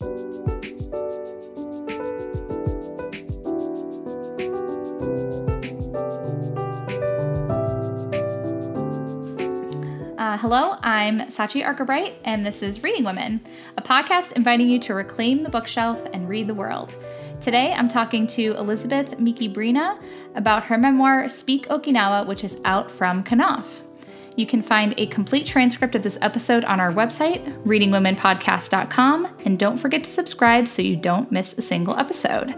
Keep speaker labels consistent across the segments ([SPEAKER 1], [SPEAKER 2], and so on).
[SPEAKER 1] Uh, hello, I'm Sachi Argabright, and this is Reading Women, a podcast inviting you to reclaim the bookshelf and read the world. Today, I'm talking to Elizabeth Miki Brina about her memoir, Speak Okinawa, which is out from Knopf. You can find a complete transcript of this episode on our website, readingwomenpodcast.com, and don't forget to subscribe so you don't miss a single episode.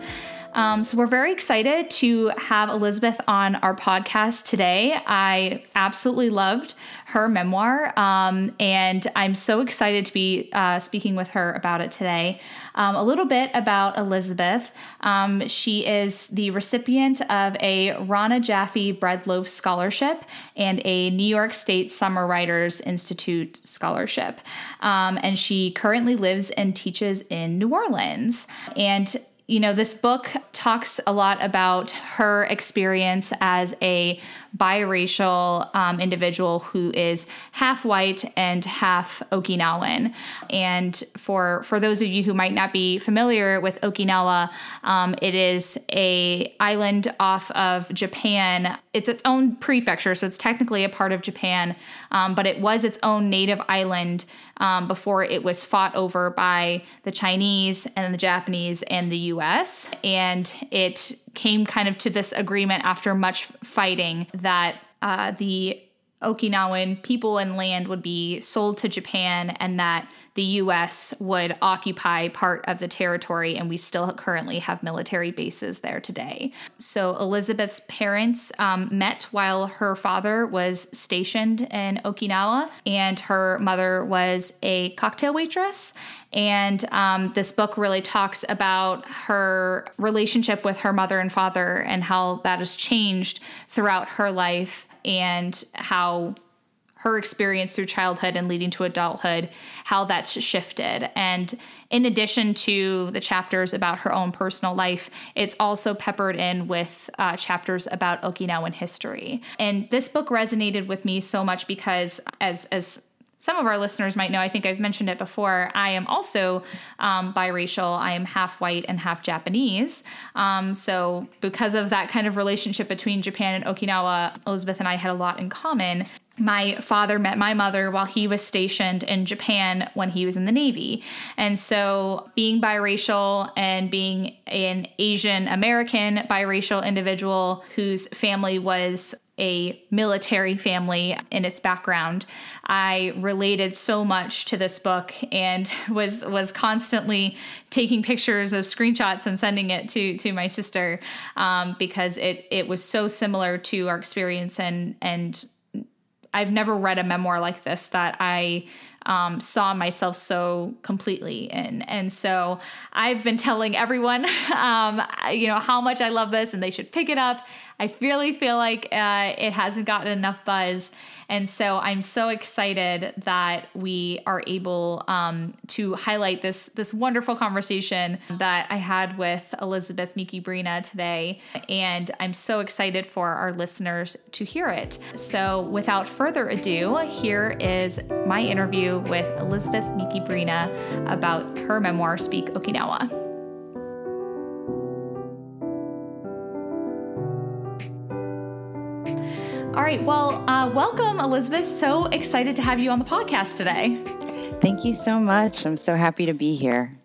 [SPEAKER 1] Um, so, we're very excited to have Elizabeth on our podcast today. I absolutely loved her memoir, um, and I'm so excited to be uh, speaking with her about it today. Um, a little bit about Elizabeth. Um, she is the recipient of a Rona Jaffe Bread Loaf Scholarship and a New York State Summer Writers Institute Scholarship. Um, and she currently lives and teaches in New Orleans. And you know, this book talks a lot about her experience as a biracial um, individual who is half white and half Okinawan. And for for those of you who might not be familiar with Okinawa, um, it is a island off of Japan. It's its own prefecture, so it's technically a part of Japan, um, but it was its own native island um, before it was fought over by the Chinese and the Japanese and the US. And it came kind of to this agreement after much fighting that uh, the Okinawan people and land would be sold to Japan and that the US would occupy part of the territory, and we still currently have military bases there today. So, Elizabeth's parents um, met while her father was stationed in Okinawa, and her mother was a cocktail waitress. And um, this book really talks about her relationship with her mother and father and how that has changed throughout her life and how her experience through childhood and leading to adulthood, how that's shifted. And in addition to the chapters about her own personal life, it's also peppered in with uh, chapters about Okinawan history. And this book resonated with me so much because, as as some of our listeners might know, I think I've mentioned it before. I am also um, biracial. I am half white and half Japanese. Um, so, because of that kind of relationship between Japan and Okinawa, Elizabeth and I had a lot in common my father met my mother while he was stationed in Japan when he was in the Navy. And so, being biracial and being an Asian American biracial individual whose family was a military family in its background i related so much to this book and was was constantly taking pictures of screenshots and sending it to to my sister um, because it it was so similar to our experience and and I've never read a memoir like this that I um, saw myself so completely in. And so I've been telling everyone, um, you know, how much I love this and they should pick it up. I really feel like uh, it hasn't gotten enough buzz. And so I'm so excited that we are able um, to highlight this this wonderful conversation that I had with Elizabeth Miki Brina today. And I'm so excited for our listeners to hear it. So without further ado, here is my interview with Elizabeth Miki Brina about her memoir, Speak Okinawa. All right. Well, uh, welcome, Elizabeth. So excited to have you on the podcast today.
[SPEAKER 2] Thank you so much. I'm so happy to be here.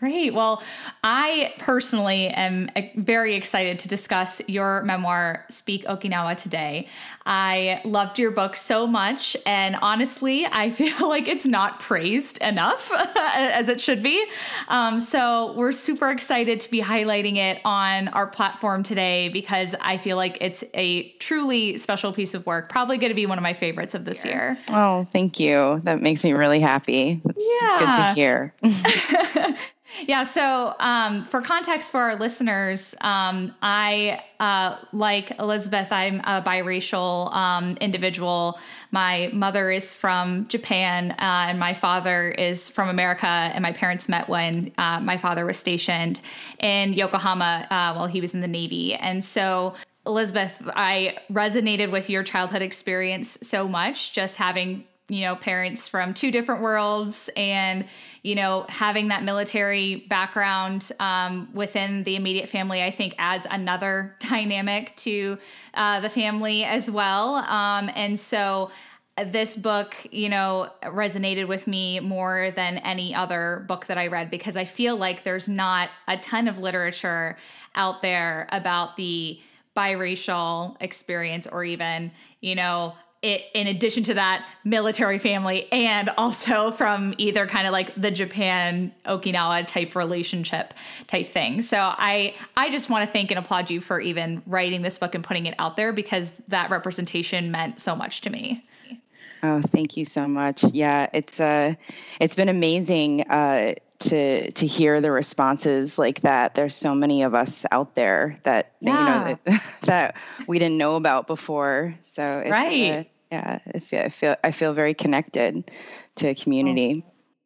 [SPEAKER 1] Great. Well, I personally am uh, very excited to discuss your memoir, Speak Okinawa, today. I loved your book so much, and honestly, I feel like it's not praised enough as it should be. Um, so, we're super excited to be highlighting it on our platform today because I feel like it's a truly special piece of work. Probably going to be one of my favorites of this year.
[SPEAKER 2] Oh, thank you. That makes me really happy. That's yeah. good to hear.
[SPEAKER 1] Yeah. So, um, for context for our listeners, um, I, uh, like Elizabeth, I'm a biracial um, individual. My mother is from Japan, uh, and my father is from America. And my parents met when uh, my father was stationed in Yokohama uh, while he was in the Navy. And so, Elizabeth, I resonated with your childhood experience so much, just having you know, parents from two different worlds and, you know, having that military background um, within the immediate family, I think adds another dynamic to uh, the family as well. Um, and so, this book, you know, resonated with me more than any other book that I read because I feel like there's not a ton of literature out there about the biracial experience or even, you know, it, in addition to that military family and also from either kind of like the Japan Okinawa type relationship type thing. So I I just want to thank and applaud you for even writing this book and putting it out there because that representation meant so much to me.
[SPEAKER 2] Oh, thank you so much. Yeah, it's uh it's been amazing uh to to hear the responses like that. There's so many of us out there that yeah. you know that, that, we didn't know about before. So it's,
[SPEAKER 1] right. Uh,
[SPEAKER 2] yeah, I feel, I feel I feel very connected to a community.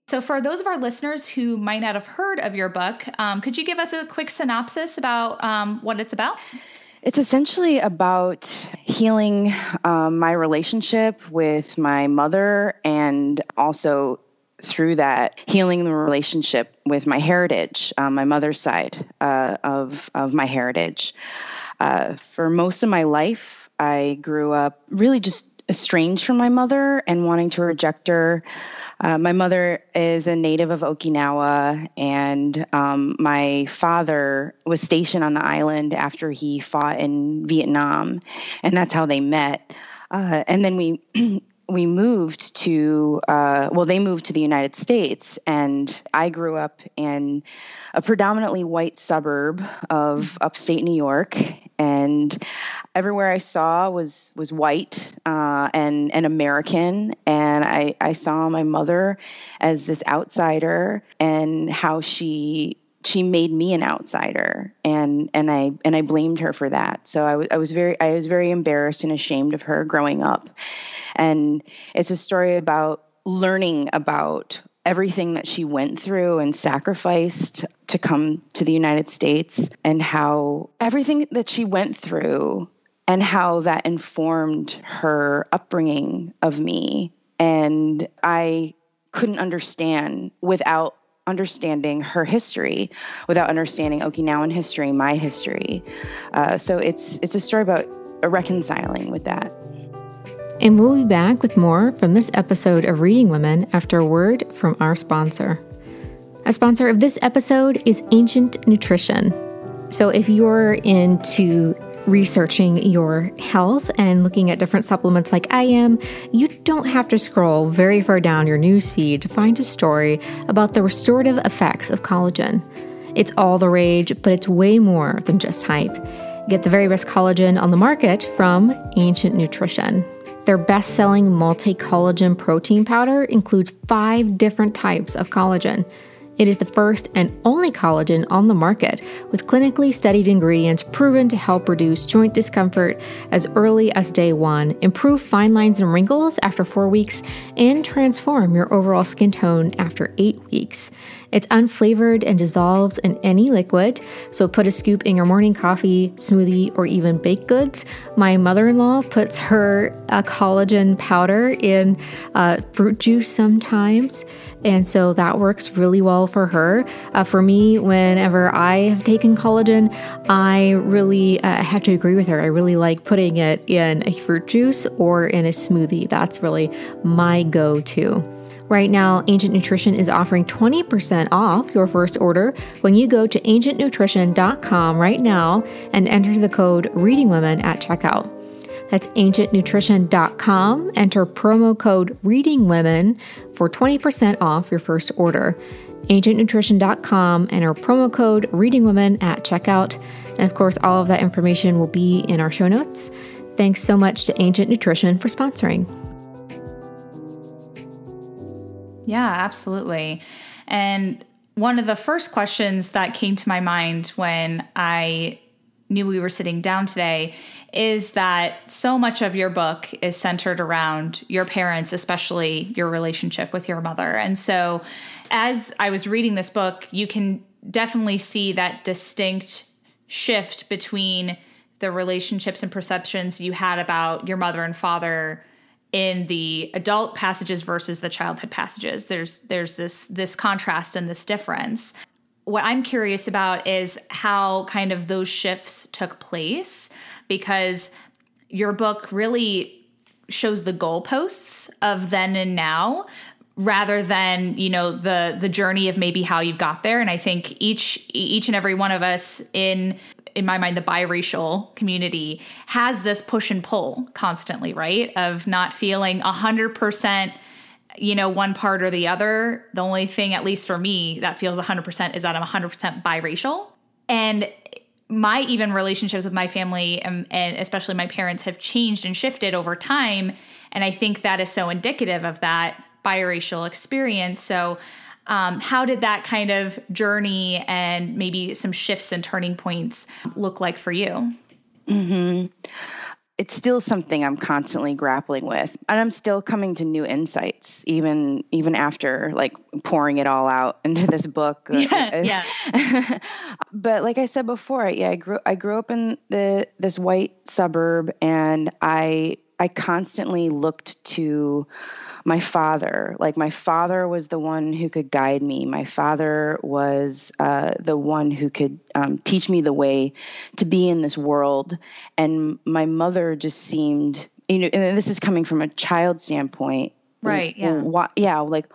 [SPEAKER 1] So, for those of our listeners who might not have heard of your book, um, could you give us a quick synopsis about um, what it's about?
[SPEAKER 2] It's essentially about healing um, my relationship with my mother and also through that healing the relationship with my heritage, uh, my mother's side uh, of, of my heritage. Uh, for most of my life, I grew up really just estranged from my mother and wanting to reject her. Uh, my mother is a native of Okinawa, and um, my father was stationed on the island after he fought in Vietnam, and that's how they met. Uh, and then we we moved to uh, well they moved to the united states and i grew up in a predominantly white suburb of upstate new york and everywhere i saw was was white uh, and and american and I, I saw my mother as this outsider and how she she made me an outsider and and I and I blamed her for that. So I, w- I was very I was very embarrassed and ashamed of her growing up. And it's a story about learning about everything that she went through and sacrificed to come to the United States and how everything that she went through and how that informed her upbringing of me. And I couldn't understand without understanding her history, without understanding Okinawan history, my history. Uh, so it's it's a story about reconciling with that.
[SPEAKER 3] And we'll be back with more from this episode of Reading Women after a word from our sponsor. A sponsor of this episode is Ancient Nutrition. So if you're into researching your health and looking at different supplements like I am, you don't have to scroll very far down your newsfeed to find a story about the restorative effects of collagen. It's all the rage, but it's way more than just hype. Get the very best collagen on the market from Ancient Nutrition. Their best selling multi collagen protein powder includes five different types of collagen. It is the first and only collagen on the market with clinically studied ingredients proven to help reduce joint discomfort as early as day one, improve fine lines and wrinkles after four weeks, and transform your overall skin tone after eight weeks. It's unflavored and dissolves in any liquid, so put a scoop in your morning coffee, smoothie, or even baked goods. My mother in law puts her uh, collagen powder in uh, fruit juice sometimes, and so that works really well for her. Uh, for me, whenever I have taken collagen, I really uh, have to agree with her. I really like putting it in a fruit juice or in a smoothie. That's really my go to. Right now, Ancient Nutrition is offering 20% off your first order when you go to ancientnutrition.com right now and enter the code Reading Women at checkout. That's ancientnutrition.com. Enter promo code Reading Women for 20% off your first order. Ancientnutrition.com. Enter promo code Reading Women at checkout. And of course, all of that information will be in our show notes. Thanks so much to Ancient Nutrition for sponsoring.
[SPEAKER 1] Yeah, absolutely. And one of the first questions that came to my mind when I knew we were sitting down today is that so much of your book is centered around your parents, especially your relationship with your mother. And so, as I was reading this book, you can definitely see that distinct shift between the relationships and perceptions you had about your mother and father in the adult passages versus the childhood passages. There's there's this this contrast and this difference. What I'm curious about is how kind of those shifts took place because your book really shows the goalposts of then and now rather than you know the the journey of maybe how you got there and i think each each and every one of us in in my mind the biracial community has this push and pull constantly right? Of not feeling 100% you know one part or the other. The only thing at least for me that feels 100% is that i'm 100% biracial. And my even relationships with my family and, and, especially my parents have changed and shifted over time. And i think that is so indicative of that biracial experience. So, um, how did that kind of journey and maybe some shifts and turning points look like for you?
[SPEAKER 2] Mm-hmm. It's still something I'm constantly grappling with, and I'm still coming to new insights, even even after like pouring it all out into this book.
[SPEAKER 1] Yeah, yeah.
[SPEAKER 2] but like I said before, yeah, I grew I grew up in the this white suburb, and I I constantly looked to my father. Like my father was the one who could guide me. My father was uh, the one who could um, teach me the way to be in this world. And my mother just seemed, you know, and this is coming from a child standpoint.
[SPEAKER 1] Right. Yeah.
[SPEAKER 2] Why, yeah. Like,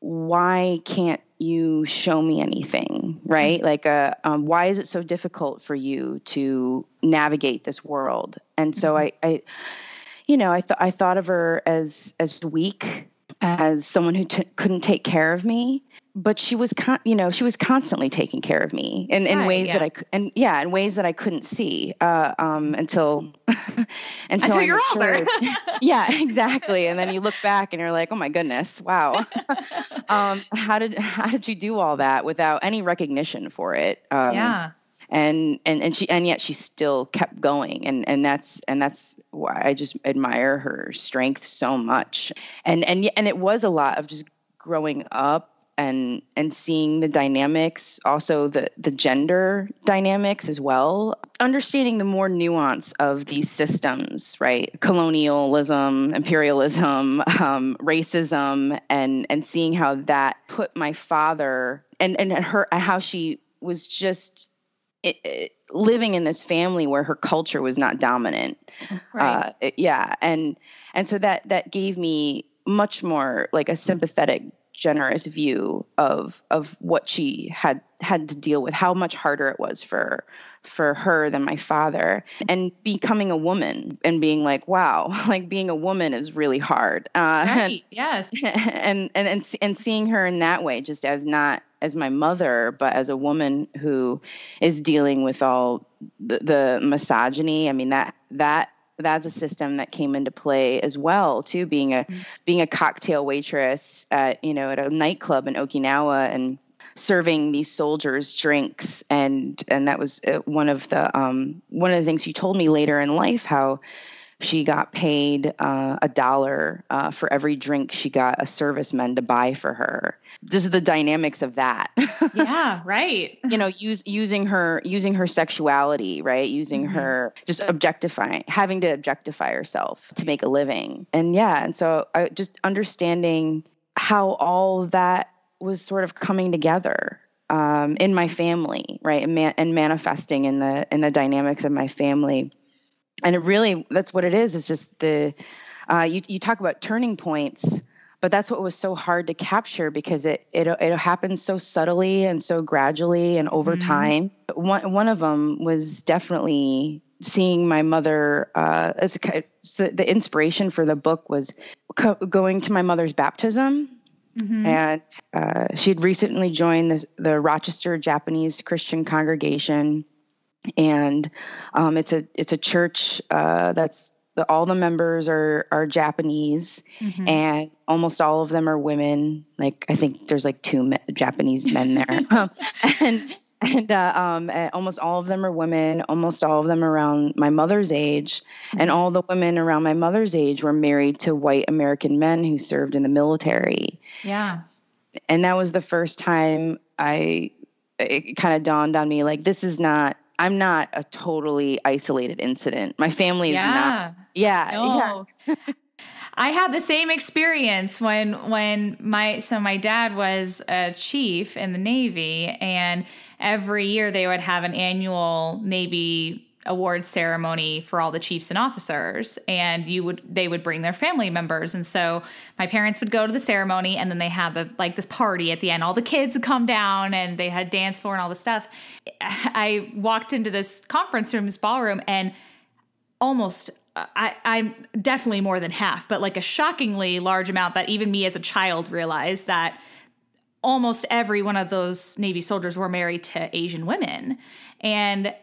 [SPEAKER 2] why can't you show me anything right mm-hmm. like uh, um, why is it so difficult for you to navigate this world and so mm-hmm. I, I you know, I thought I thought of her as as weak, as someone who t- couldn't take care of me. But she was, con- you know, she was constantly taking care of me in, in right, ways yeah. that I and yeah, in ways that I couldn't see uh, um, until
[SPEAKER 1] until, until you're older.
[SPEAKER 2] yeah, exactly. And then you look back and you're like, oh my goodness, wow. um, how did how did you do all that without any recognition for it?
[SPEAKER 1] Um, yeah
[SPEAKER 2] and and and she and yet she still kept going and and that's and that's I just admire her strength so much. And and and it was a lot of just growing up and and seeing the dynamics also the the gender dynamics as well. Understanding the more nuance of these systems right? Colonialism imperialism um, racism and and seeing how that put my father and and her how she was just it, it, living in this family where her culture was not dominant.
[SPEAKER 1] Right.
[SPEAKER 2] Uh, yeah, and and so that that gave me much more like a sympathetic, generous view of of what she had had to deal with, how much harder it was for for her than my father, and becoming a woman and being like, wow, like being a woman is really hard.
[SPEAKER 1] Uh, right. And, yes.
[SPEAKER 2] And and and and seeing her in that way, just as not as my mother, but as a woman who is dealing with all the, the misogyny. I mean that that that's a system that came into play as well too being a mm-hmm. being a cocktail waitress at you know at a nightclub in Okinawa and serving these soldiers drinks and and that was uh, one of the um, one of the things she told me later in life how she got paid uh, a dollar uh, for every drink she got a serviceman to buy for her. This is the dynamics of that.
[SPEAKER 1] yeah, right.
[SPEAKER 2] you know, use using her using her sexuality, right? Using mm-hmm. her just objectifying, having to objectify herself to make a living. And yeah, and so I just understanding how all that was sort of coming together um, in my family, right, and, man- and manifesting in the in the dynamics of my family and it really that's what it is it's just the uh, you, you talk about turning points but that's what was so hard to capture because it it, it happens so subtly and so gradually and over mm-hmm. time one, one of them was definitely seeing my mother uh, as a, so the inspiration for the book was co- going to my mother's baptism mm-hmm. and uh, she had recently joined the, the rochester japanese christian congregation and um, it's a it's a church uh, that's the, all the members are are Japanese, mm-hmm. and almost all of them are women. Like I think there's like two me- Japanese men there, um, and and uh, um, almost all of them are women. Almost all of them around my mother's age, mm-hmm. and all the women around my mother's age were married to white American men who served in the military.
[SPEAKER 1] Yeah,
[SPEAKER 2] and that was the first time I it kind of dawned on me like this is not I'm not a totally isolated incident. My family is
[SPEAKER 1] yeah.
[SPEAKER 2] not. Yeah.
[SPEAKER 1] No.
[SPEAKER 2] Yeah.
[SPEAKER 1] I had the same experience when when my so my dad was a chief in the Navy and every year they would have an annual Navy award ceremony for all the chiefs and officers and you would they would bring their family members. And so my parents would go to the ceremony and then they had the like this party at the end. All the kids would come down and they had dance floor and all this stuff. I walked into this conference room this ballroom and almost I, I'm definitely more than half, but like a shockingly large amount that even me as a child realized that almost every one of those Navy soldiers were married to Asian women. And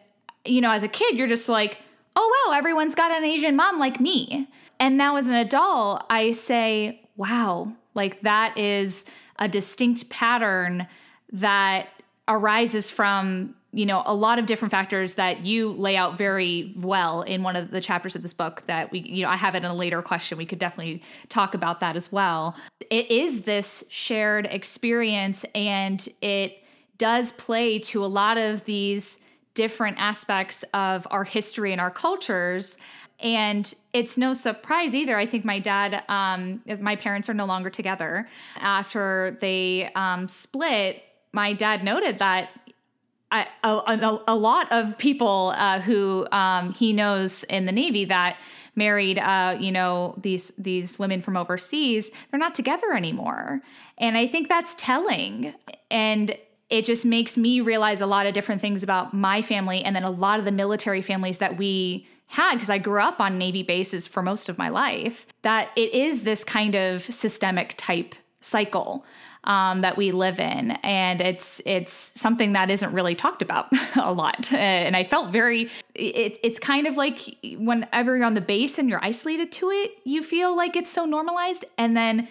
[SPEAKER 1] you know, as a kid, you're just like, oh, wow, everyone's got an Asian mom like me. And now as an adult, I say, wow, like that is a distinct pattern that arises from you know a lot of different factors that you lay out very well in one of the chapters of this book that we you know i have it in a later question we could definitely talk about that as well it is this shared experience and it does play to a lot of these different aspects of our history and our cultures. And it's no surprise either. I think my dad, um, my parents are no longer together. After they um, split, my dad noted that I, a, a, lot of people uh, who um, he knows in the Navy that married, uh, you know, these these women from overseas, they're not together anymore, and I think that's telling. And it just makes me realize a lot of different things about my family and then a lot of the military families that we had because I grew up on Navy bases for most of my life. That it is this kind of systemic type cycle um, that we live in, and it's it's something that isn't really talked about a lot. And I felt very. It, it's kind of like whenever you're on the base and you're isolated to it, you feel like it's so normalized, and then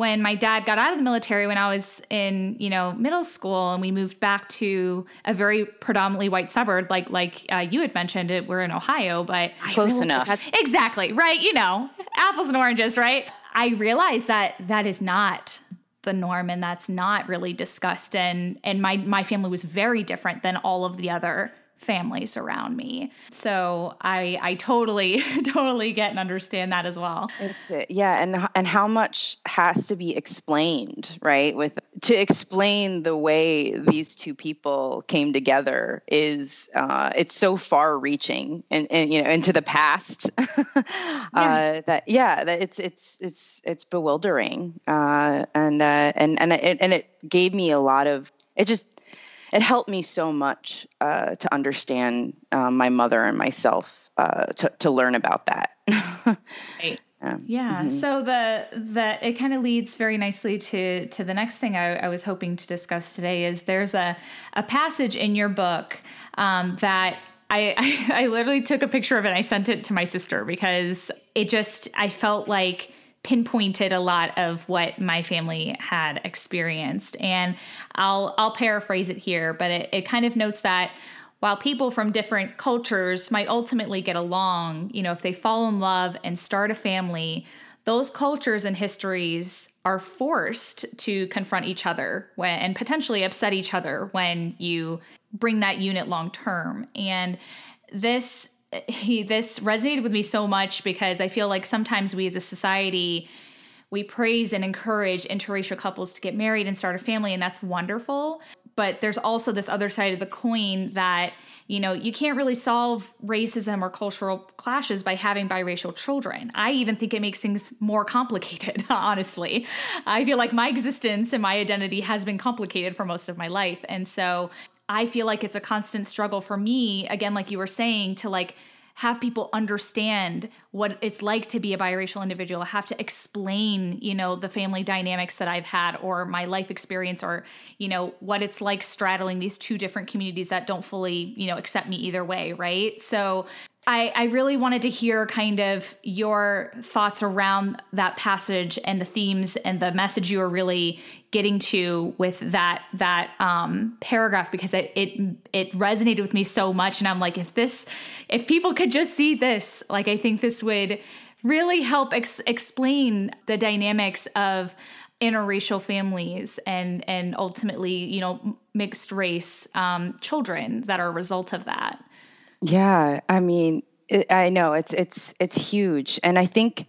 [SPEAKER 1] when my dad got out of the military when I was in, you know, middle school and we moved back to a very predominantly white suburb, like like uh, you had mentioned it, we're in Ohio, but
[SPEAKER 2] close enough.
[SPEAKER 1] Exactly, right? You know, apples and oranges, right? I realized that that is not the norm and that's not really discussed and and my my family was very different than all of the other families around me. So I I totally totally get and understand that as well.
[SPEAKER 2] Yeah, and and how much has to be explained, right? With to explain the way these two people came together is uh, it's so far reaching and, and you know into the past uh, that yeah that it's it's it's it's bewildering uh, and uh, and and it, and it gave me a lot of it just it helped me so much uh, to understand um, my mother and myself uh, to, to learn about that.
[SPEAKER 1] right. Um, yeah. Mm-hmm. So the the it kind of leads very nicely to to the next thing I, I, was hoping to discuss today is there's a a passage in your book um, that I, I I literally took a picture of it. and I sent it to my sister because it just I felt like pinpointed a lot of what my family had experienced. And I'll I'll paraphrase it here, but it, it kind of notes that while people from different cultures might ultimately get along, you know, if they fall in love and start a family, those cultures and histories are forced to confront each other when, and potentially upset each other when you bring that unit long term. And this he this resonated with me so much because I feel like sometimes we as a society we praise and encourage interracial couples to get married and start a family and that's wonderful. But there's also this other side of the coin that you know you can't really solve racism or cultural clashes by having biracial children. I even think it makes things more complicated honestly. I feel like my existence and my identity has been complicated for most of my life. And so I feel like it's a constant struggle for me, again, like you were saying, to like have people understand what it's like to be a biracial individual, have to explain, you know, the family dynamics that I've had or my life experience or, you know, what it's like straddling these two different communities that don't fully, you know, accept me either way, right? So I, I really wanted to hear kind of your thoughts around that passage and the themes and the message you were really getting to with that that um, paragraph because it, it it resonated with me so much and I'm like if this if people could just see this like I think this would really help ex- explain the dynamics of interracial families and and ultimately you know mixed race um, children that are a result of that.
[SPEAKER 2] Yeah, I mean, it, I know it's it's it's huge, and I think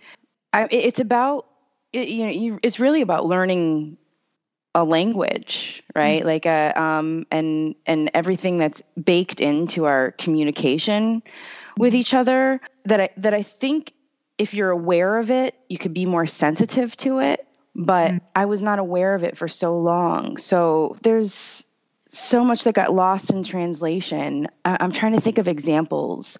[SPEAKER 2] I, it's about it, you know you, it's really about learning a language right mm-hmm. like a um and and everything that's baked into our communication with each other that i that i think if you're aware of it you could be more sensitive to it but mm-hmm. i was not aware of it for so long so there's so much that got lost in translation. I'm trying to think of examples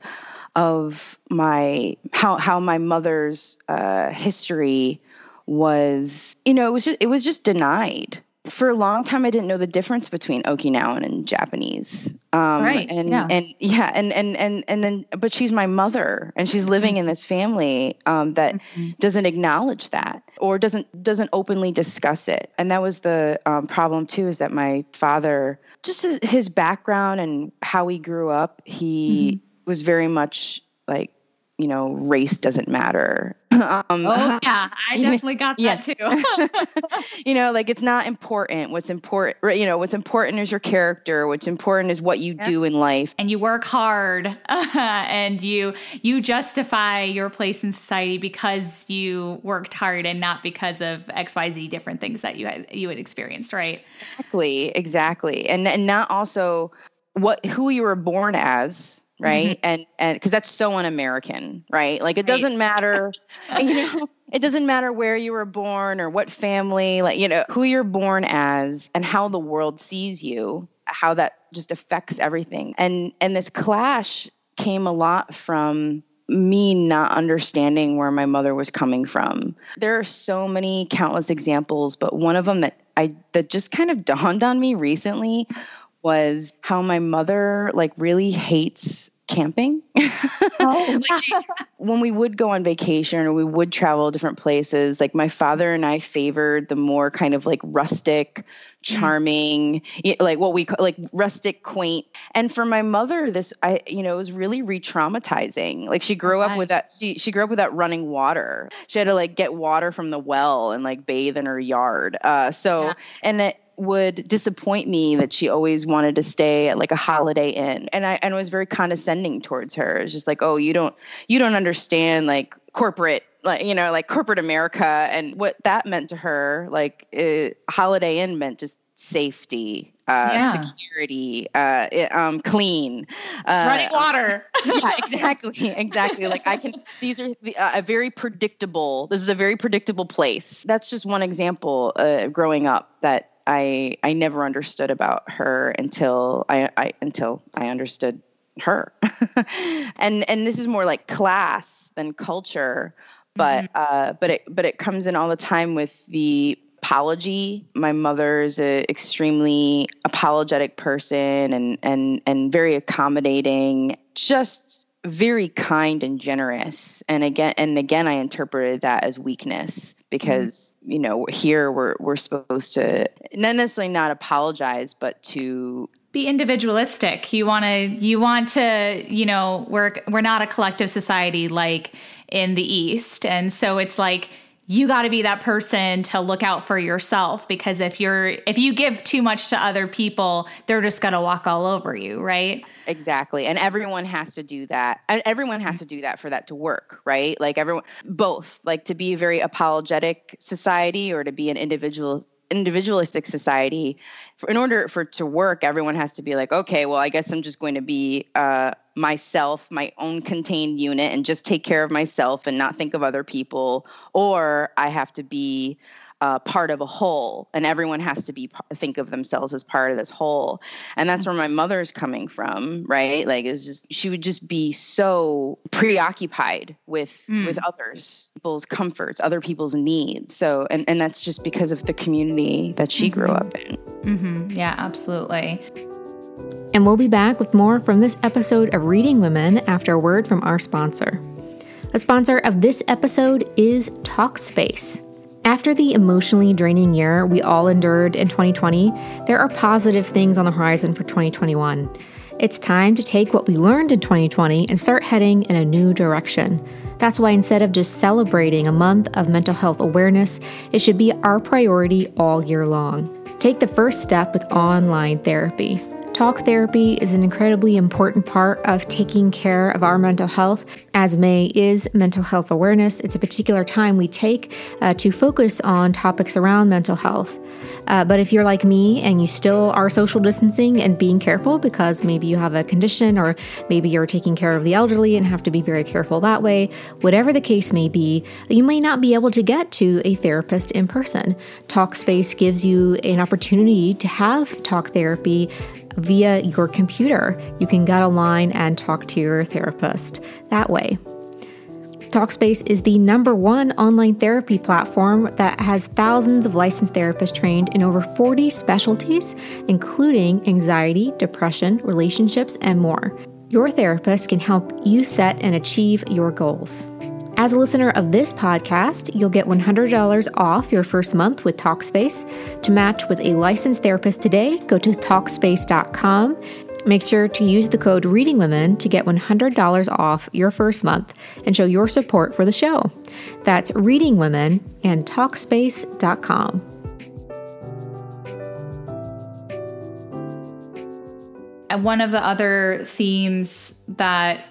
[SPEAKER 2] of my how how my mother's uh, history was you know it was just it was just denied for a long time i didn't know the difference between okinawan and japanese
[SPEAKER 1] um right.
[SPEAKER 2] and
[SPEAKER 1] yeah.
[SPEAKER 2] and yeah and and and and then but she's my mother and she's living in this family um that mm-hmm. doesn't acknowledge that or doesn't doesn't openly discuss it and that was the um, problem too is that my father just his background and how he grew up he mm-hmm. was very much like you know, race doesn't matter.
[SPEAKER 1] Um, oh yeah, I definitely got that yeah.
[SPEAKER 2] too. you know, like it's not important. What's important, you know, what's important is your character. What's important is what you do in life.
[SPEAKER 1] And you work hard, and you you justify your place in society because you worked hard and not because of X, Y, Z different things that you had you had experienced, right?
[SPEAKER 2] Exactly, exactly, and and not also what who you were born as right mm-hmm. and and because that's so un-american right like it right. doesn't matter you know it doesn't matter where you were born or what family like you know who you're born as and how the world sees you how that just affects everything and and this clash came a lot from me not understanding where my mother was coming from. There are so many countless examples, but one of them that I that just kind of dawned on me recently was how my mother like really hates camping. Oh. like she, when we would go on vacation or we would travel different places, like my father and I favored the more kind of like rustic, mm. charming, like what we call like rustic, quaint. And for my mother, this I you know it was really re-traumatizing. Like she grew up with that. She she grew up with that running water. She had to like get water from the well and like bathe in her yard. Uh, so yeah. and it would disappoint me that she always wanted to stay at like a holiday inn and i and was very condescending towards her it's just like oh you don't you don't understand like corporate like you know like corporate america and what that meant to her like it, holiday inn meant just safety uh, yeah. security, uh, um, clean,
[SPEAKER 1] uh, running water.
[SPEAKER 2] yeah, exactly, exactly. Like I can. These are the, uh, a very predictable. This is a very predictable place. That's just one example. Uh, growing up, that I I never understood about her until I, I until I understood her. and and this is more like class than culture, but mm-hmm. uh, but it but it comes in all the time with the apology. My mother is an extremely apologetic person and and and very accommodating. Just very kind and generous. And again and again I interpreted that as weakness because mm-hmm. you know here we're we're supposed to not necessarily not apologize but to
[SPEAKER 1] be individualistic you want to you want to you know we're we're not a collective society like in the east and so it's like you got to be that person to look out for yourself because if you're if you give too much to other people they're just going to walk all over you right?
[SPEAKER 2] Exactly. And everyone has to do that. And everyone has to do that for that to work right? Like everyone both like to be a very apologetic society or to be an individual individualistic society in order for to work everyone has to be like okay well i guess i'm just going to be uh, myself my own contained unit and just take care of myself and not think of other people or i have to be uh, part of a whole and everyone has to be think of themselves as part of this whole. And that's where my mother's coming from right? Like it's just she would just be so preoccupied with mm. with others people's comforts other people's needs. So and and that's just because of the community that she mm-hmm. grew up in.
[SPEAKER 1] Mm-hmm. yeah absolutely.
[SPEAKER 3] And we'll be back with more from this episode of reading women after a word from our sponsor. A sponsor of this episode is talkspace after the emotionally draining year we all endured in 2020, there are positive things on the horizon for 2021. It's time to take what we learned in 2020 and start heading in a new direction. That's why instead of just celebrating a month of mental health awareness, it should be our priority all year long. Take the first step with online therapy. Talk therapy is an incredibly important part of taking care of our mental health, as May is Mental Health Awareness. It's a particular time we take uh, to focus on topics around mental health. Uh, but if you're like me and you still are social distancing and being careful because maybe you have a condition or maybe you're taking care of the elderly and have to be very careful that way, whatever the case may be, you may not be able to get to a therapist in person. Talkspace gives you an opportunity to have talk therapy via your computer. You can get online and talk to your therapist that way. Talkspace is the number one online therapy platform that has thousands of licensed therapists trained in over 40 specialties, including anxiety, depression, relationships, and more. Your therapist can help you set and achieve your goals. As a listener of this podcast, you'll get $100 off your first month with Talkspace. To match with a licensed therapist today, go to Talkspace.com. Make sure to use the code Reading Women to get $100 off your first month and show your support for the show. That's Reading Women and Talkspace.com.
[SPEAKER 1] And one of the other themes that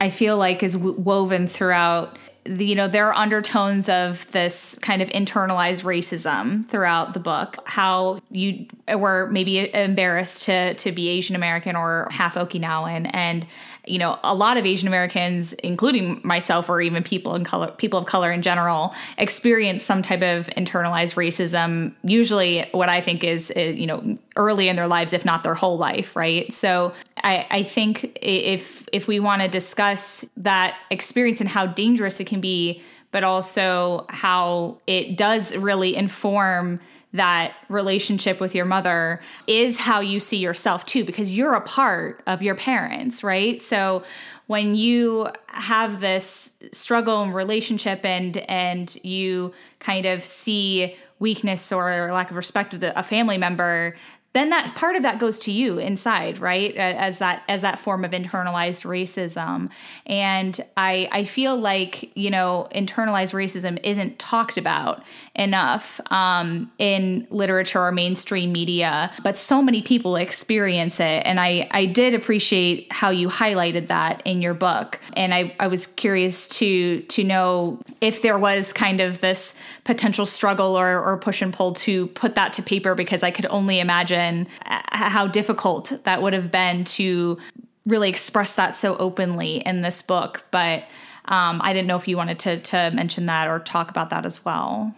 [SPEAKER 1] I feel like is woven throughout the, you know there are undertones of this kind of internalized racism throughout the book how you were maybe embarrassed to to be asian american or half okinawan and you know, a lot of Asian Americans, including myself or even people in color, people of color in general, experience some type of internalized racism. Usually, what I think is, you know, early in their lives, if not their whole life, right? So, I, I think if if we want to discuss that experience and how dangerous it can be, but also how it does really inform that relationship with your mother is how you see yourself too, because you're a part of your parents, right? So when you have this struggle and relationship and and you kind of see weakness or lack of respect of the, a family member then that part of that goes to you inside right? As that as that form of internalized racism. And i i feel like you know internalized racism isn't talked about enough um, in literature or mainstream media but so many people experience it. And i i did appreciate how you highlighted that in your book. And i i was curious to to know if there was kind of this potential struggle or, or push and pull to put that to paper because i could only imagine imagine how difficult that would have been to really express that so openly in this book. But um, I didn't know if you wanted to to mention that or talk about that as well.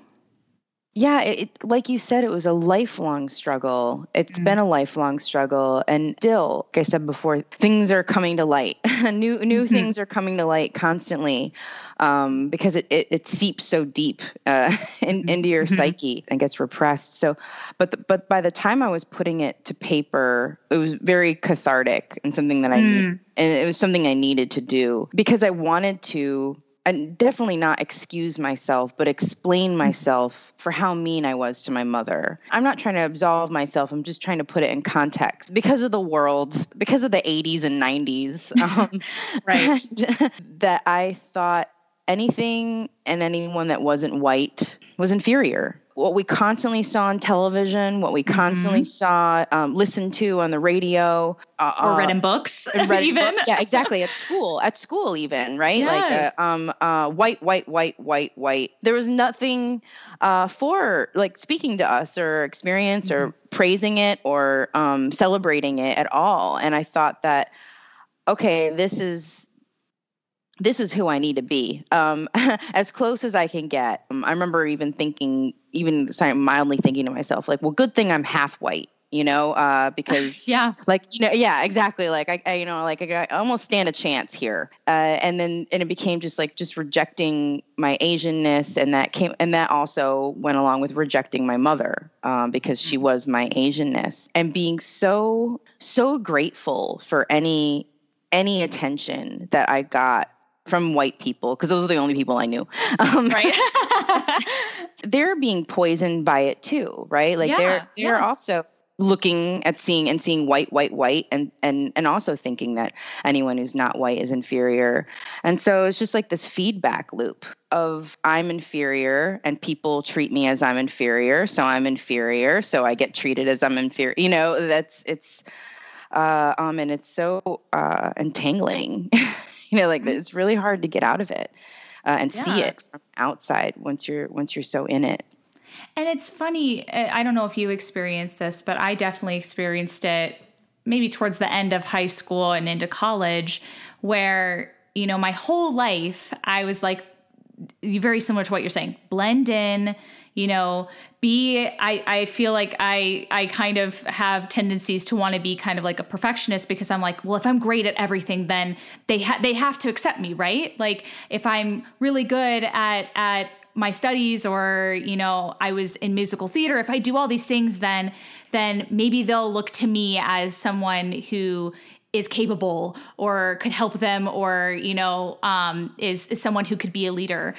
[SPEAKER 2] Yeah, it, like you said, it was a lifelong struggle. It's mm-hmm. been a lifelong struggle, and still, like I said before, things are coming to light. new new mm-hmm. things are coming to light constantly, um, because it, it, it seeps so deep uh, in, into your mm-hmm. psyche and gets repressed. So, but the, but by the time I was putting it to paper, it was very cathartic and something that I mm. and it was something I needed to do because I wanted to and definitely not excuse myself, but explain myself for how mean I was to my mother. I'm not trying to absolve myself. I'm just trying to put it in context because of the world, because of the 80s and 90s, um, right? that I thought anything and anyone that wasn't white was inferior what we constantly saw on television, what we constantly mm-hmm. saw, um, listened to on the radio,
[SPEAKER 1] uh, or read in books,
[SPEAKER 2] read even. yeah, exactly. At school, at school, even right, yes. like uh, um, uh, white, white, white, white, white. There was nothing uh, for like speaking to us or experience mm-hmm. or praising it or um, celebrating it at all. And I thought that, okay, this is this is who I need to be, um, as close as I can get. Um, I remember even thinking, even sorry, mildly thinking to myself, like, well, good thing I'm half white, you know, uh, because
[SPEAKER 1] yeah,
[SPEAKER 2] like you know, yeah, exactly. Like I, I you know, like I, I, almost stand a chance here, uh, and then and it became just like just rejecting my Asianness, and that came, and that also went along with rejecting my mother um, because she mm-hmm. was my Asianness, and being so so grateful for any any attention that I got from white people because those are the only people I knew. Um, right. they're being poisoned by it too, right? Like yeah, they're they're yes. also looking at seeing and seeing white white white and and and also thinking that anyone who's not white is inferior and so it's just like this feedback loop of i'm inferior and people treat me as i'm inferior so i'm inferior so i get treated as i'm inferior you know that's it's uh, um, and it's so uh, entangling. you know, like it's really hard to get out of it uh, and yeah. see it from outside once you're once you're so in it.
[SPEAKER 1] And it's funny. Uh, I don't know if you experienced this, but I definitely experienced it maybe towards the end of high school and into college, where you know my whole life I was like very similar to what you're saying, blend in you know be i i feel like i i kind of have tendencies to want to be kind of like a perfectionist because i'm like well if i'm great at everything then they ha- they have to accept me right? Like if i'm really good at at my studies or you know i was in musical theater if i do all these things then then maybe they'll look to me as someone who is capable or could help them or you know um, is, is someone who could be a leader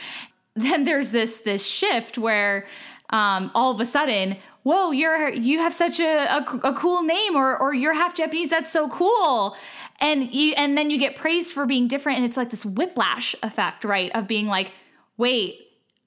[SPEAKER 1] then there's this this shift where um, all of a sudden whoa you're you have such a, a, a cool name or or you're half japanese that's so cool. And you and then you get praised for being different and it's like this whiplash effect right of being like wait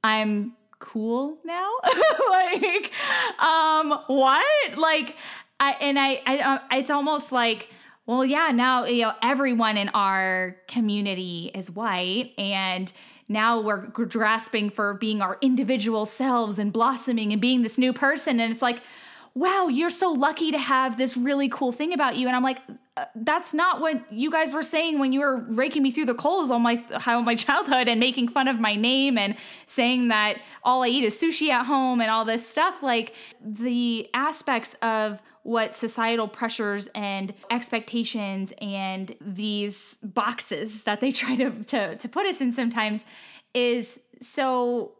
[SPEAKER 1] i'm cool now? Like um what? Like I, and I, I uh, it's almost like well yeah now you know everyone in our community is white and now we're grasping for being our individual selves and blossoming and being this new person. And it's like, wow, you're so lucky to have this really cool thing about you. And I'm like, that's not what you guys were saying when you were raking me through the coals on my how my childhood and making fun of my name and saying that all I eat is sushi at home and all this stuff. Like the aspects of what societal pressures and expectations and these boxes that they try to, to, to put us in sometimes is so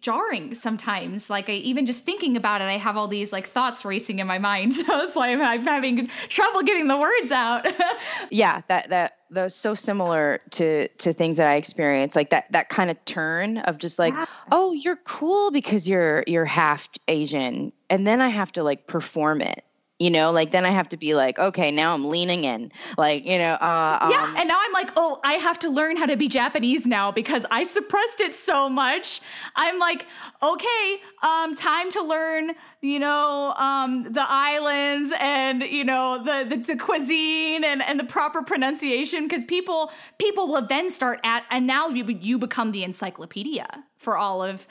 [SPEAKER 1] jarring sometimes. Like I, even just thinking about it i have all these like thoughts racing in my mind. So that's why I'm, I'm having trouble getting the words out.
[SPEAKER 2] Yeah that that those so similar to to things that i experience like that that kind of turn of just like yeah. oh you're cool because you're you're half asian. And then I have to like perform it you know like then i have to be like okay now i'm leaning in. Like you know uh,
[SPEAKER 1] um, yeah and now i'm like oh i have to learn how to be japanese now because i suppressed it so much. I'm like okay um time to learn you know um the islands and you know the the, the cuisine and and the proper pronunciation. Because people people will then start at and now you you become the encyclopedia for all of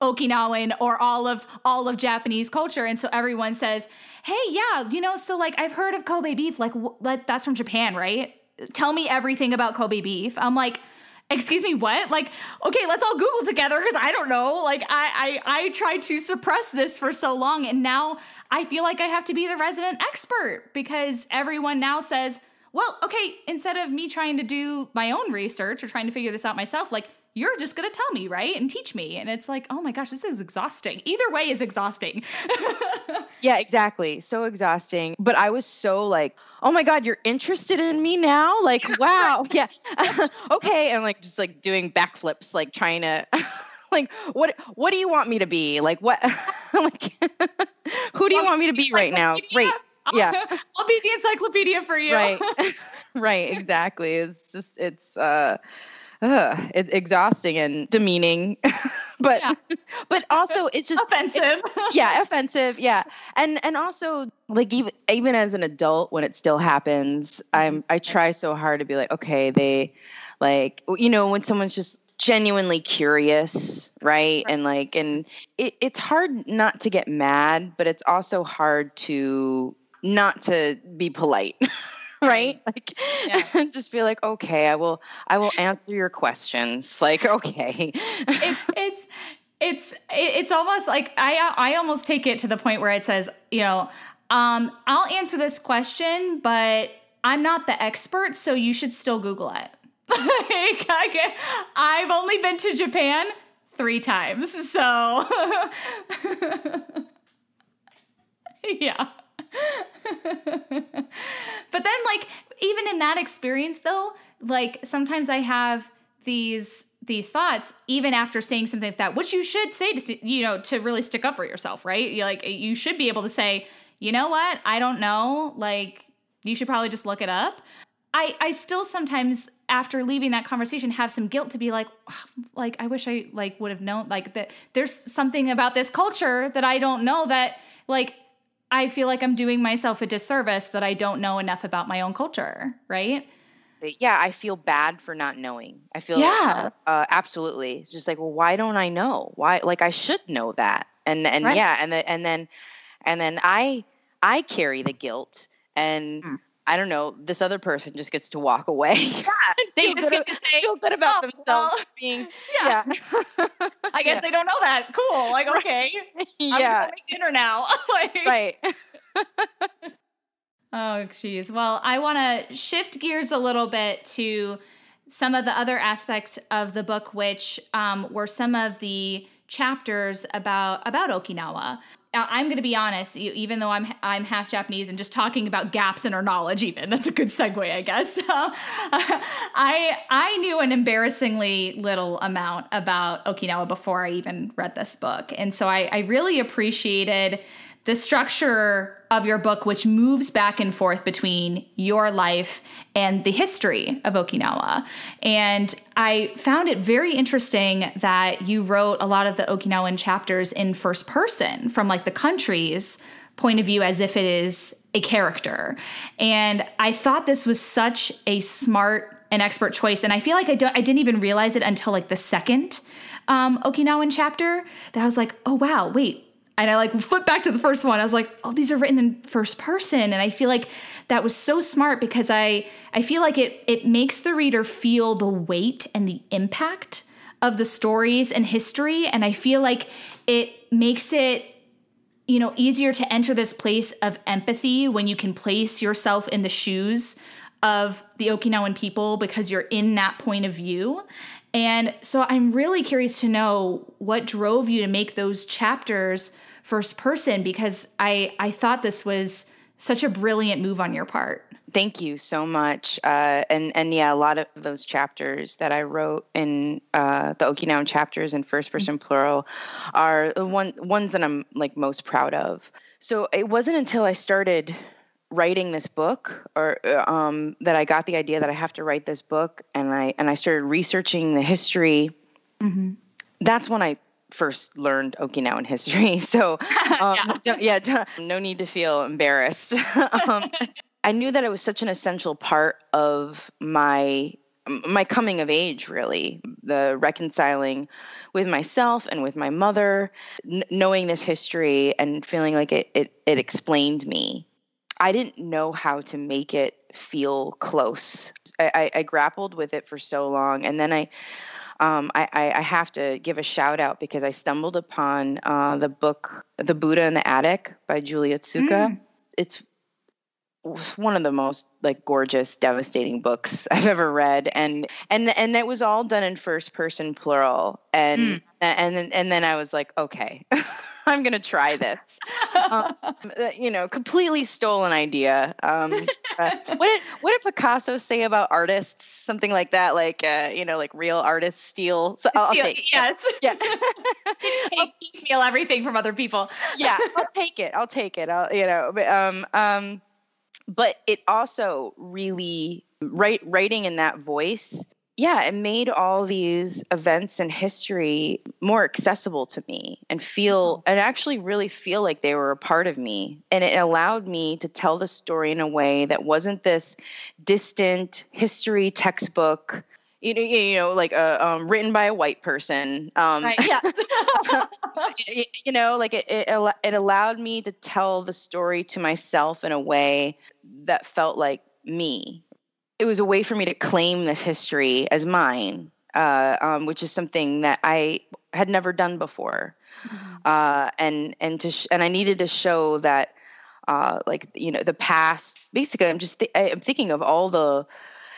[SPEAKER 1] Okinawan or all of all of Japanese culture, and so everyone says, "Hey, yeah, you know, so like I've heard of Kobe beef, like that's from Japan, right? Tell me everything about Kobe beef." I'm like, "Excuse me, what? Like, okay, let's all Google together because I don't know. Like, I I I tried to suppress this for so long, and now I feel like I have to be the resident expert because everyone now says." Well, okay, instead of me trying to do my own research or trying to figure this out myself, like you're just going to tell me, right? And teach me. And it's like, oh my gosh, this is exhausting. Either way is exhausting.
[SPEAKER 2] yeah, exactly. So exhausting. But I was so like, oh my God, you're interested in me now? Like, wow. Yeah. okay. And like, just like doing backflips, like trying to. like what what do you want me to be like what like who do you want me to be right now great yeah
[SPEAKER 1] i'll be the encyclopedia for you
[SPEAKER 2] right right exactly it's just it's uh uh, it's exhausting and demeaning. But yeah. but also it's just
[SPEAKER 1] offensive.
[SPEAKER 2] it, yeah offensive yeah. And and also like even even as an adult when it still happens i'm i try so hard to be like okay they like you know when someone's just genuinely curious right, right. and like and it, it's hard not to get mad but it's also hard to not to be polite right? Like yeah. just be like okay i will i will answer your questions. Like okay.
[SPEAKER 1] It, it's it's it's almost like i i almost take it to the point where it says you know um i'll answer this question but i'm not the expert so you should still google it. Like I get, i've only been to japan three times so yeah but then like even in that experience though, like sometimes I have these these thoughts even after saying something like that, which you should say to you know to really stick up for yourself, right? You like you should be able to say, you know what, I don't know, like you should probably just look it up. I I still sometimes after leaving that conversation have some guilt to be like like I wish I like would have known like that there's something about this culture that I don't know that like I feel like I'm doing myself a disservice that I don't know enough about my own culture, right?
[SPEAKER 2] Yeah, I feel bad for not knowing. I feel
[SPEAKER 1] yeah,
[SPEAKER 2] uh, absolutely. It's just like, well, why don't I know? Why? Like, I should know that. And and
[SPEAKER 1] Right.
[SPEAKER 2] yeah, and the, and then and then I I carry the guilt, and
[SPEAKER 1] Hmm.
[SPEAKER 2] I don't know. This other person just gets to walk away.
[SPEAKER 1] yeah. They just get to say,
[SPEAKER 2] feel good about
[SPEAKER 1] "Oh,
[SPEAKER 2] themselves
[SPEAKER 1] well,
[SPEAKER 2] being
[SPEAKER 1] yeah.
[SPEAKER 2] yeah
[SPEAKER 1] I guess
[SPEAKER 2] Yeah.
[SPEAKER 1] they don't know that. Cool. Like, okay, I'm
[SPEAKER 2] yeah
[SPEAKER 1] gonna make dinner now. Like-
[SPEAKER 2] right
[SPEAKER 1] Oh, geez. Well, I want to shift gears a little bit to some of the other aspects of the book, which um, were some of the chapters about about Okinawa. I'm going to be honest. Even though I'm I'm half Japanese and just talking about gaps in our knowledge, even that's a good segue, I guess. So, I I knew an embarrassingly little amount about Okinawa before I even read this book, and so I, I really appreciated the structure of your book, which moves back and forth between your life and the history of Okinawa. And I found it very interesting that you wrote a lot of the Okinawan chapters in first person from like the country's point of view as if it is a character. And I thought this was such a smart and expert choice. And I feel like I, don't, I didn't even realize it until like the second um, Okinawan chapter that I was like, oh, wow, wait, and I like flip back to the first one. I was like, "Oh, these are written in first person." And I feel like that was so smart because I I feel like it it makes the reader feel the weight and the impact of the stories and history and I feel like it makes it you know easier to enter this place of empathy when you can place yourself in the shoes of the Okinawan people because you're in that point of view. And so I'm really curious to know what drove you to make those chapters first person because I I thought this was such a brilliant move on your part.
[SPEAKER 2] Thank you so much. Uh, and and yeah, a lot of those chapters that I wrote in uh, the Okinawan chapters in first person plural are the one ones that I'm like most proud of. So it wasn't until I started writing this book or uh, um, that I got the idea that I have to write this book, and I and I started researching the history. That's when I first learned Okinawan history. So um, yeah, don't- no need to feel embarrassed. um, I knew that it was such an essential part of my my coming of age really the reconciling with myself and with my mother n- knowing this history and feeling like it, it it explained me i didn't know how to make it feel close i, I, I grappled with it for so long and then i um, I, I, I have to give a shout out because I stumbled upon uh, the book The Buddha in the Attic by Julie Otsuka. It's was one of the most like gorgeous devastating books i've ever read. And and and it was all done in first person plural. And and and then i was like okay i'm gonna try this um, uh, you know completely stolen idea um uh, what did what did picasso say about artists something like that like uh, you know like real artists steal so i'll, I'll take
[SPEAKER 1] yes.
[SPEAKER 2] yeah
[SPEAKER 1] Take piecemeal everything from other people.
[SPEAKER 2] yeah, I'll take it. I'll take it. I'll, you know, but, um, um, but it also really write writing in that voice. Yeah, it made all these events in history more accessible to me and feel and actually really feel like they were a part of me. And it allowed me to tell the story in a way that wasn't this distant history textbook, you know, you know, like uh, um, written by a white person. Um,
[SPEAKER 1] Right. Yes.
[SPEAKER 2] y- you know like it, it it allowed me to tell the story to myself in a way that felt like me it was a way for me to claim this history as mine uh, um, which is something that i had never done before. Uh, and and to sh- and i needed to show that uh, like you know the past basically i'm just th- i'm thinking of all the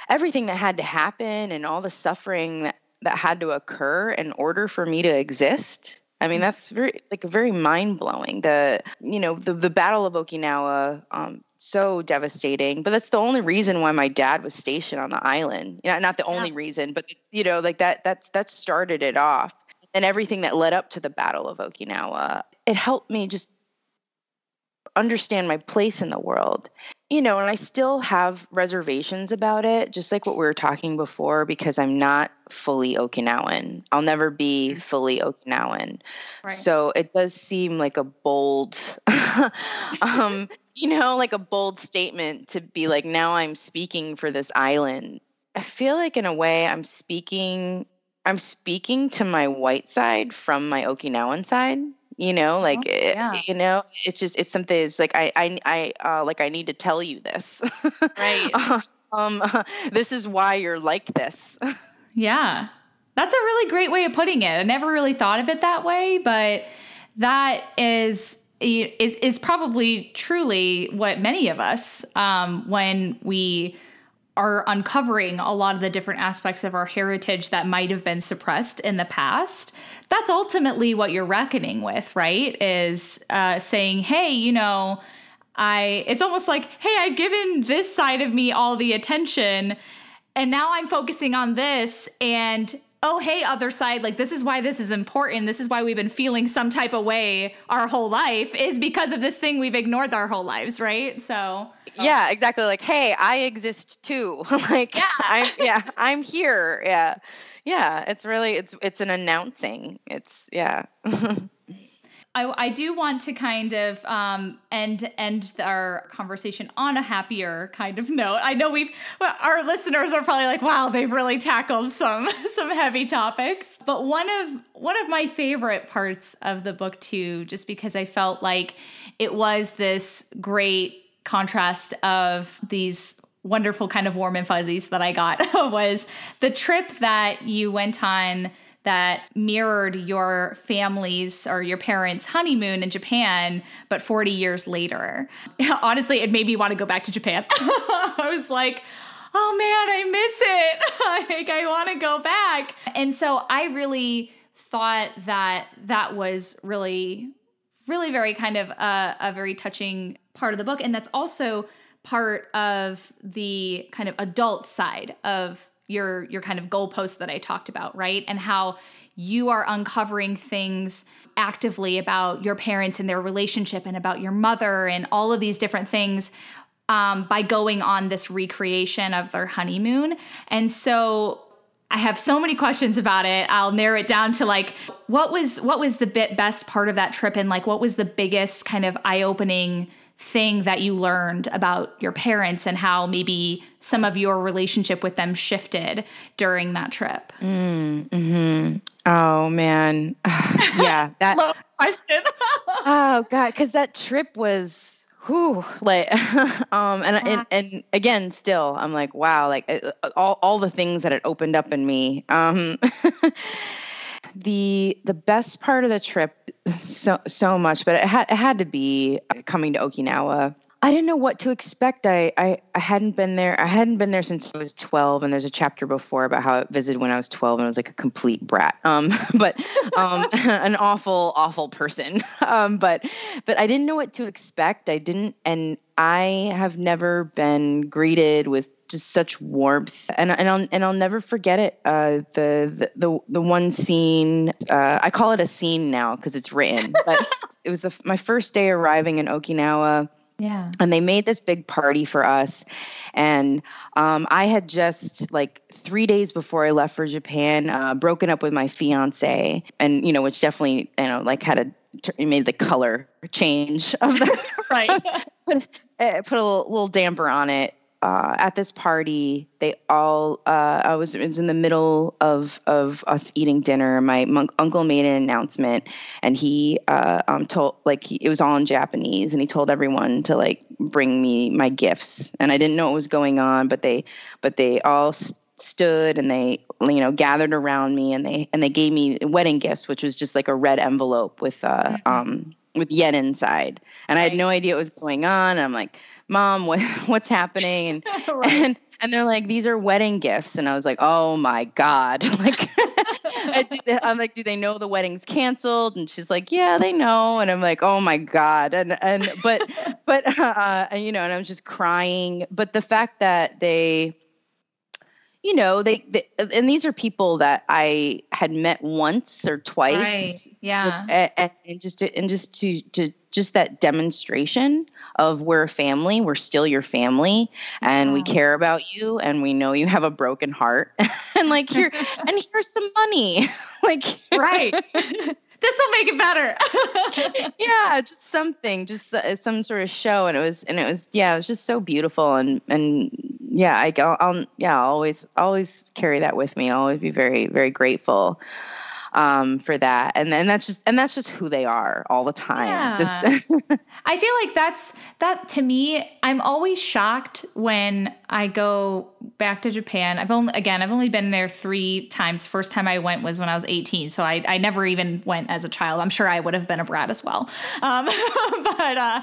[SPEAKER 2] everything that had to happen and all the suffering that, that had to occur in order for me to exist. I mean that's very like very mind-blowing. The you know the, the battle of okinawa um, so devastating but that's the only reason why my dad was stationed on the island. You know, not the only reason but you know like that that's that started it off. And everything that led up to the battle of okinawa it helped me just understand my place in the world you know, and I still have reservations about it, just like what we were talking before, because I'm not fully Okinawan. I'll never be mm-hmm. fully Okinawan. Right. So it does seem like a bold, um, you know, like a bold statement to be like, now I'm speaking for this island. I feel like in a way I'm speaking I'm speaking to my white side from my Okinawan side you know like oh, eh, yeah. you know it's just it's something it's like i i i uh, like i need to tell you this.
[SPEAKER 1] Right.
[SPEAKER 2] Um uh, this is why you're like this.
[SPEAKER 1] Yeah. That's a really great way of putting it. I never really thought of it that way but that is is is probably truly what many of us um when we are uncovering a lot of the different aspects of our heritage that might have been suppressed in the past that's ultimately what you're reckoning with, right? Is uh, saying, hey, you know, I, it's almost like, hey, I've given this side of me all the attention, and now I'm focusing on this. And oh, hey, other side, like, this is why this is important. This is why we've been feeling some type of way our whole life, is because of this thing we've ignored our whole lives, right? So,
[SPEAKER 2] yeah, exactly. Like, hey, I exist too. like, yeah. I'm, yeah, I'm here. Yeah yeah it's really it's it's an announcing it's yeah
[SPEAKER 1] I, I do want to kind of um, end end our conversation on a happier kind of note. I know we've our listeners are probably like, "Wow, they've really tackled some some heavy topics." But one of one of my favorite parts of the book too, just because I felt like it was this great contrast of these wonderful kind of warm and fuzzies that I got was the trip that you went on that mirrored your family's or your parents' honeymoon in Japan, but 40 years later. Honestly, it made me want to go back to Japan. I was like, oh man, I miss it. like, I want to go back. And so I really thought that that was really, really very kind of a, a very touching part of the book. And that's also part of the kind of adult side of your your kind of goalpost that I talked about, right? And how you are uncovering things actively about your parents and their relationship and about your mother and all of these different things um, by going on this recreation of their honeymoon. And so I have so many questions about it. I'll narrow it down to like what was what was the bit best part of that trip and like what was the biggest kind of eye-opening thing that you learned about your parents and how maybe some of your relationship with them shifted during that trip?
[SPEAKER 2] Mm, hmm Oh man, yeah, that
[SPEAKER 1] question.
[SPEAKER 2] oh god, because that trip was whew, like, um, and, and and again, still, I'm like, wow, like uh, all all the things that it opened up in me. Um, the the best part of the trip so so much but it had it had to be coming to Okinawa I didn't know what to expect. I, I, I hadn't been there. I hadn't been there since I was 12. And there's a chapter before about how I visited when I was 12 and I was like a complete brat. Um, but um, an awful, awful person. Um, but but I didn't know what to expect. I didn't, and I have never been greeted with just such warmth, and and I'll and I'll never forget it. Uh, the, the the the one scene, uh, I call it a scene now because it's written, but it was the, my first day arriving in Okinawa.
[SPEAKER 1] Yeah.
[SPEAKER 2] And they made this big party for us. And um, I had just, like, three days before I left for Japan, uh, broken up with my fiance. And, you know, which definitely, you know, like had a, it made the color change of that.
[SPEAKER 1] right.
[SPEAKER 2] put, put a little, little damper on it uh, at this party, they all uh, I was, was in the middle of of us eating dinner. My mon- uncle made an announcement, and he uh, um, told like he, it was all in Japanese, and he told everyone to like bring me my gifts. And I didn't know what was going on, but they but they all st- stood and they you know gathered around me, and they and they gave me wedding gifts, which was just like a red envelope with uh mm-hmm. um with yen inside, and. I had no idea what was going on. I'm like mom what, what's happening? And, right. and and they're like these are wedding gifts. And i was like oh my god. Like i'm like do they know the wedding's canceled? And she's like yeah they know. And i'm like oh my god. And and but but uh you know and i was just crying. But the fact that they you know they, they, and these are people that i had met once or twice.
[SPEAKER 1] Right. yeah.
[SPEAKER 2] And, and just to, and just to to just that demonstration of we're a family, we're still your family, and we care about you, and we know you have a broken heart, and like here, and here's some money, like
[SPEAKER 1] right. this will make it better.
[SPEAKER 2] yeah, just something, just uh, some sort of show, and it was, and it was, yeah, it was just so beautiful, and and yeah, I, I'll, I'll yeah, I'll always always carry that with me. I'll always be very very grateful um, for that. And then that's just and that's just who they are all the time. Yeah. Just
[SPEAKER 1] I feel like that's that to me. I'm always shocked when I go back to Japan. I've only again I've only been there three times. First time I went was when I was 18, so I I never even went as a child. I'm sure I would have been a brat as well. Um, but uh,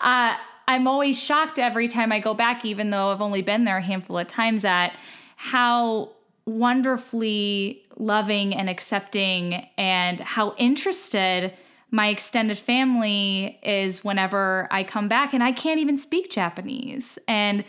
[SPEAKER 1] uh, I'm always shocked every time I go back, even though I've only been there a handful of times. At how wonderfully loving and accepting and how interested my extended family is whenever I come back and I can't even speak Japanese. And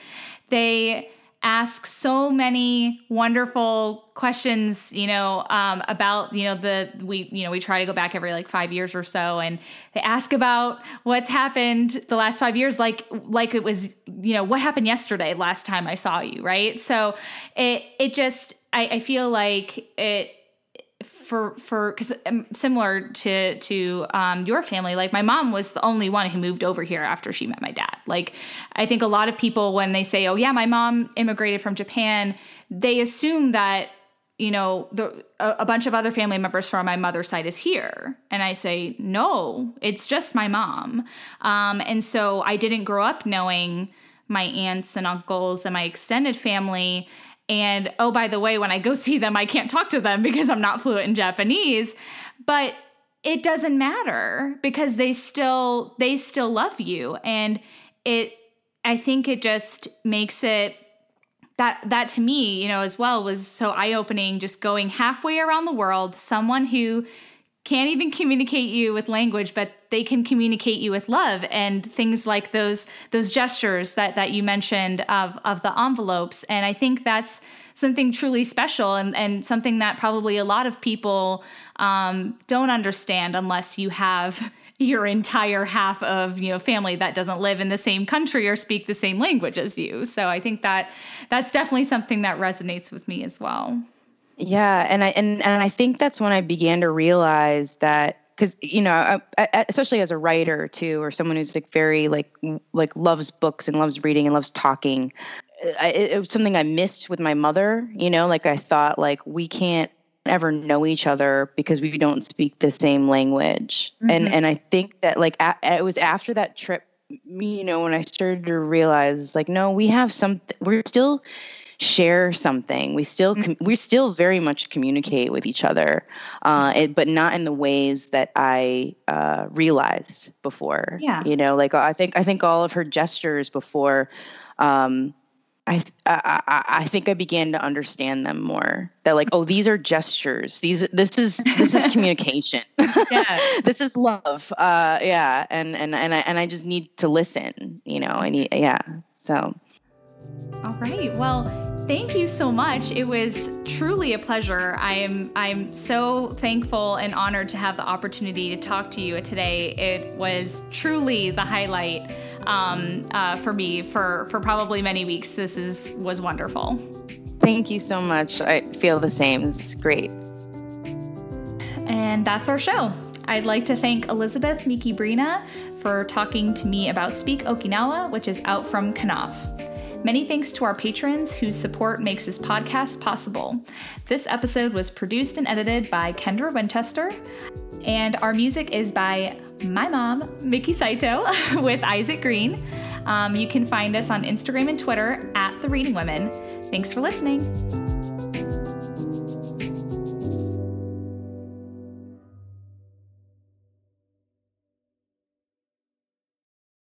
[SPEAKER 1] they ask so many wonderful questions, you know, um, about, you know, the, we, you know, we try to go back every like five years or so and they ask about what's happened the last five years, like, like it was, you know, what happened yesterday, last time I saw you. Right. So it, it just, I, I feel like it, for for because um, similar to to um, your family like my mom was the only one who moved over here after she met my dad. Like i think a lot of people when they say oh yeah my mom immigrated from japan they assume that you know the, a, a bunch of other family members from my mother's side is here. And i say no it's just my mom. Um, and so i didn't grow up knowing my aunts and uncles and my extended family and oh, by the way, when I go see them, I can't talk to them because I'm not fluent in Japanese. But it doesn't matter because they still they still love you and it I think it just makes it that that to me, you know, as well was so eye-opening just going halfway around the world, someone who can't even communicate you with language but they can communicate you with love and things like those those gestures that that you mentioned of of the envelopes. And i think that's something truly special and and something that probably a lot of people um, don't understand unless you have your entire half of you know family that doesn't live in the same country or speak the same language as you. So i think that that's definitely something that resonates with me as well
[SPEAKER 2] yeah, and I and and I think that's when I began to realize that because you know, I, I, especially as a writer too, or someone who's like very like like loves books and loves reading and loves talking. I, it, it was something I missed with my mother. You know, like I thought like we can't ever know each other because we don't speak the same language. Mm-hmm. And and I think that like a, it was after that trip, you know, when I started to realize like no, we have something. We're still share something. We still com- mm-hmm. we still very much communicate with each other, uh, it, but not in the ways that I uh, realized before.
[SPEAKER 1] Yeah,
[SPEAKER 2] you know, like I think I think all of her gestures before. Um, I, I I think I began to understand them more. That like, oh, these are gestures. These this is this is communication. yeah, this is love. Uh, yeah, and and and I and I just need to listen. You know, I need yeah. So.
[SPEAKER 1] All right. Well, thank you so much. It was truly a pleasure. I am I'm so thankful and honored to have the opportunity to talk to you today. It was truly the highlight um, uh, for me for for probably many weeks. This is was wonderful.
[SPEAKER 2] Thank you so much. I feel the same. It's great.
[SPEAKER 1] And that's our show. I'd like to thank Elizabeth Miki Brina for talking to me about Speak Okinawa, which is out from Knopf. Many thanks to our patrons whose support makes this podcast possible. This episode was produced and edited by Kendra Winchester, and our music is by my mom, Mickey Saito, with Isaac Green. Um, you can find us on Instagram and Twitter at The Reading Women. Thanks for listening.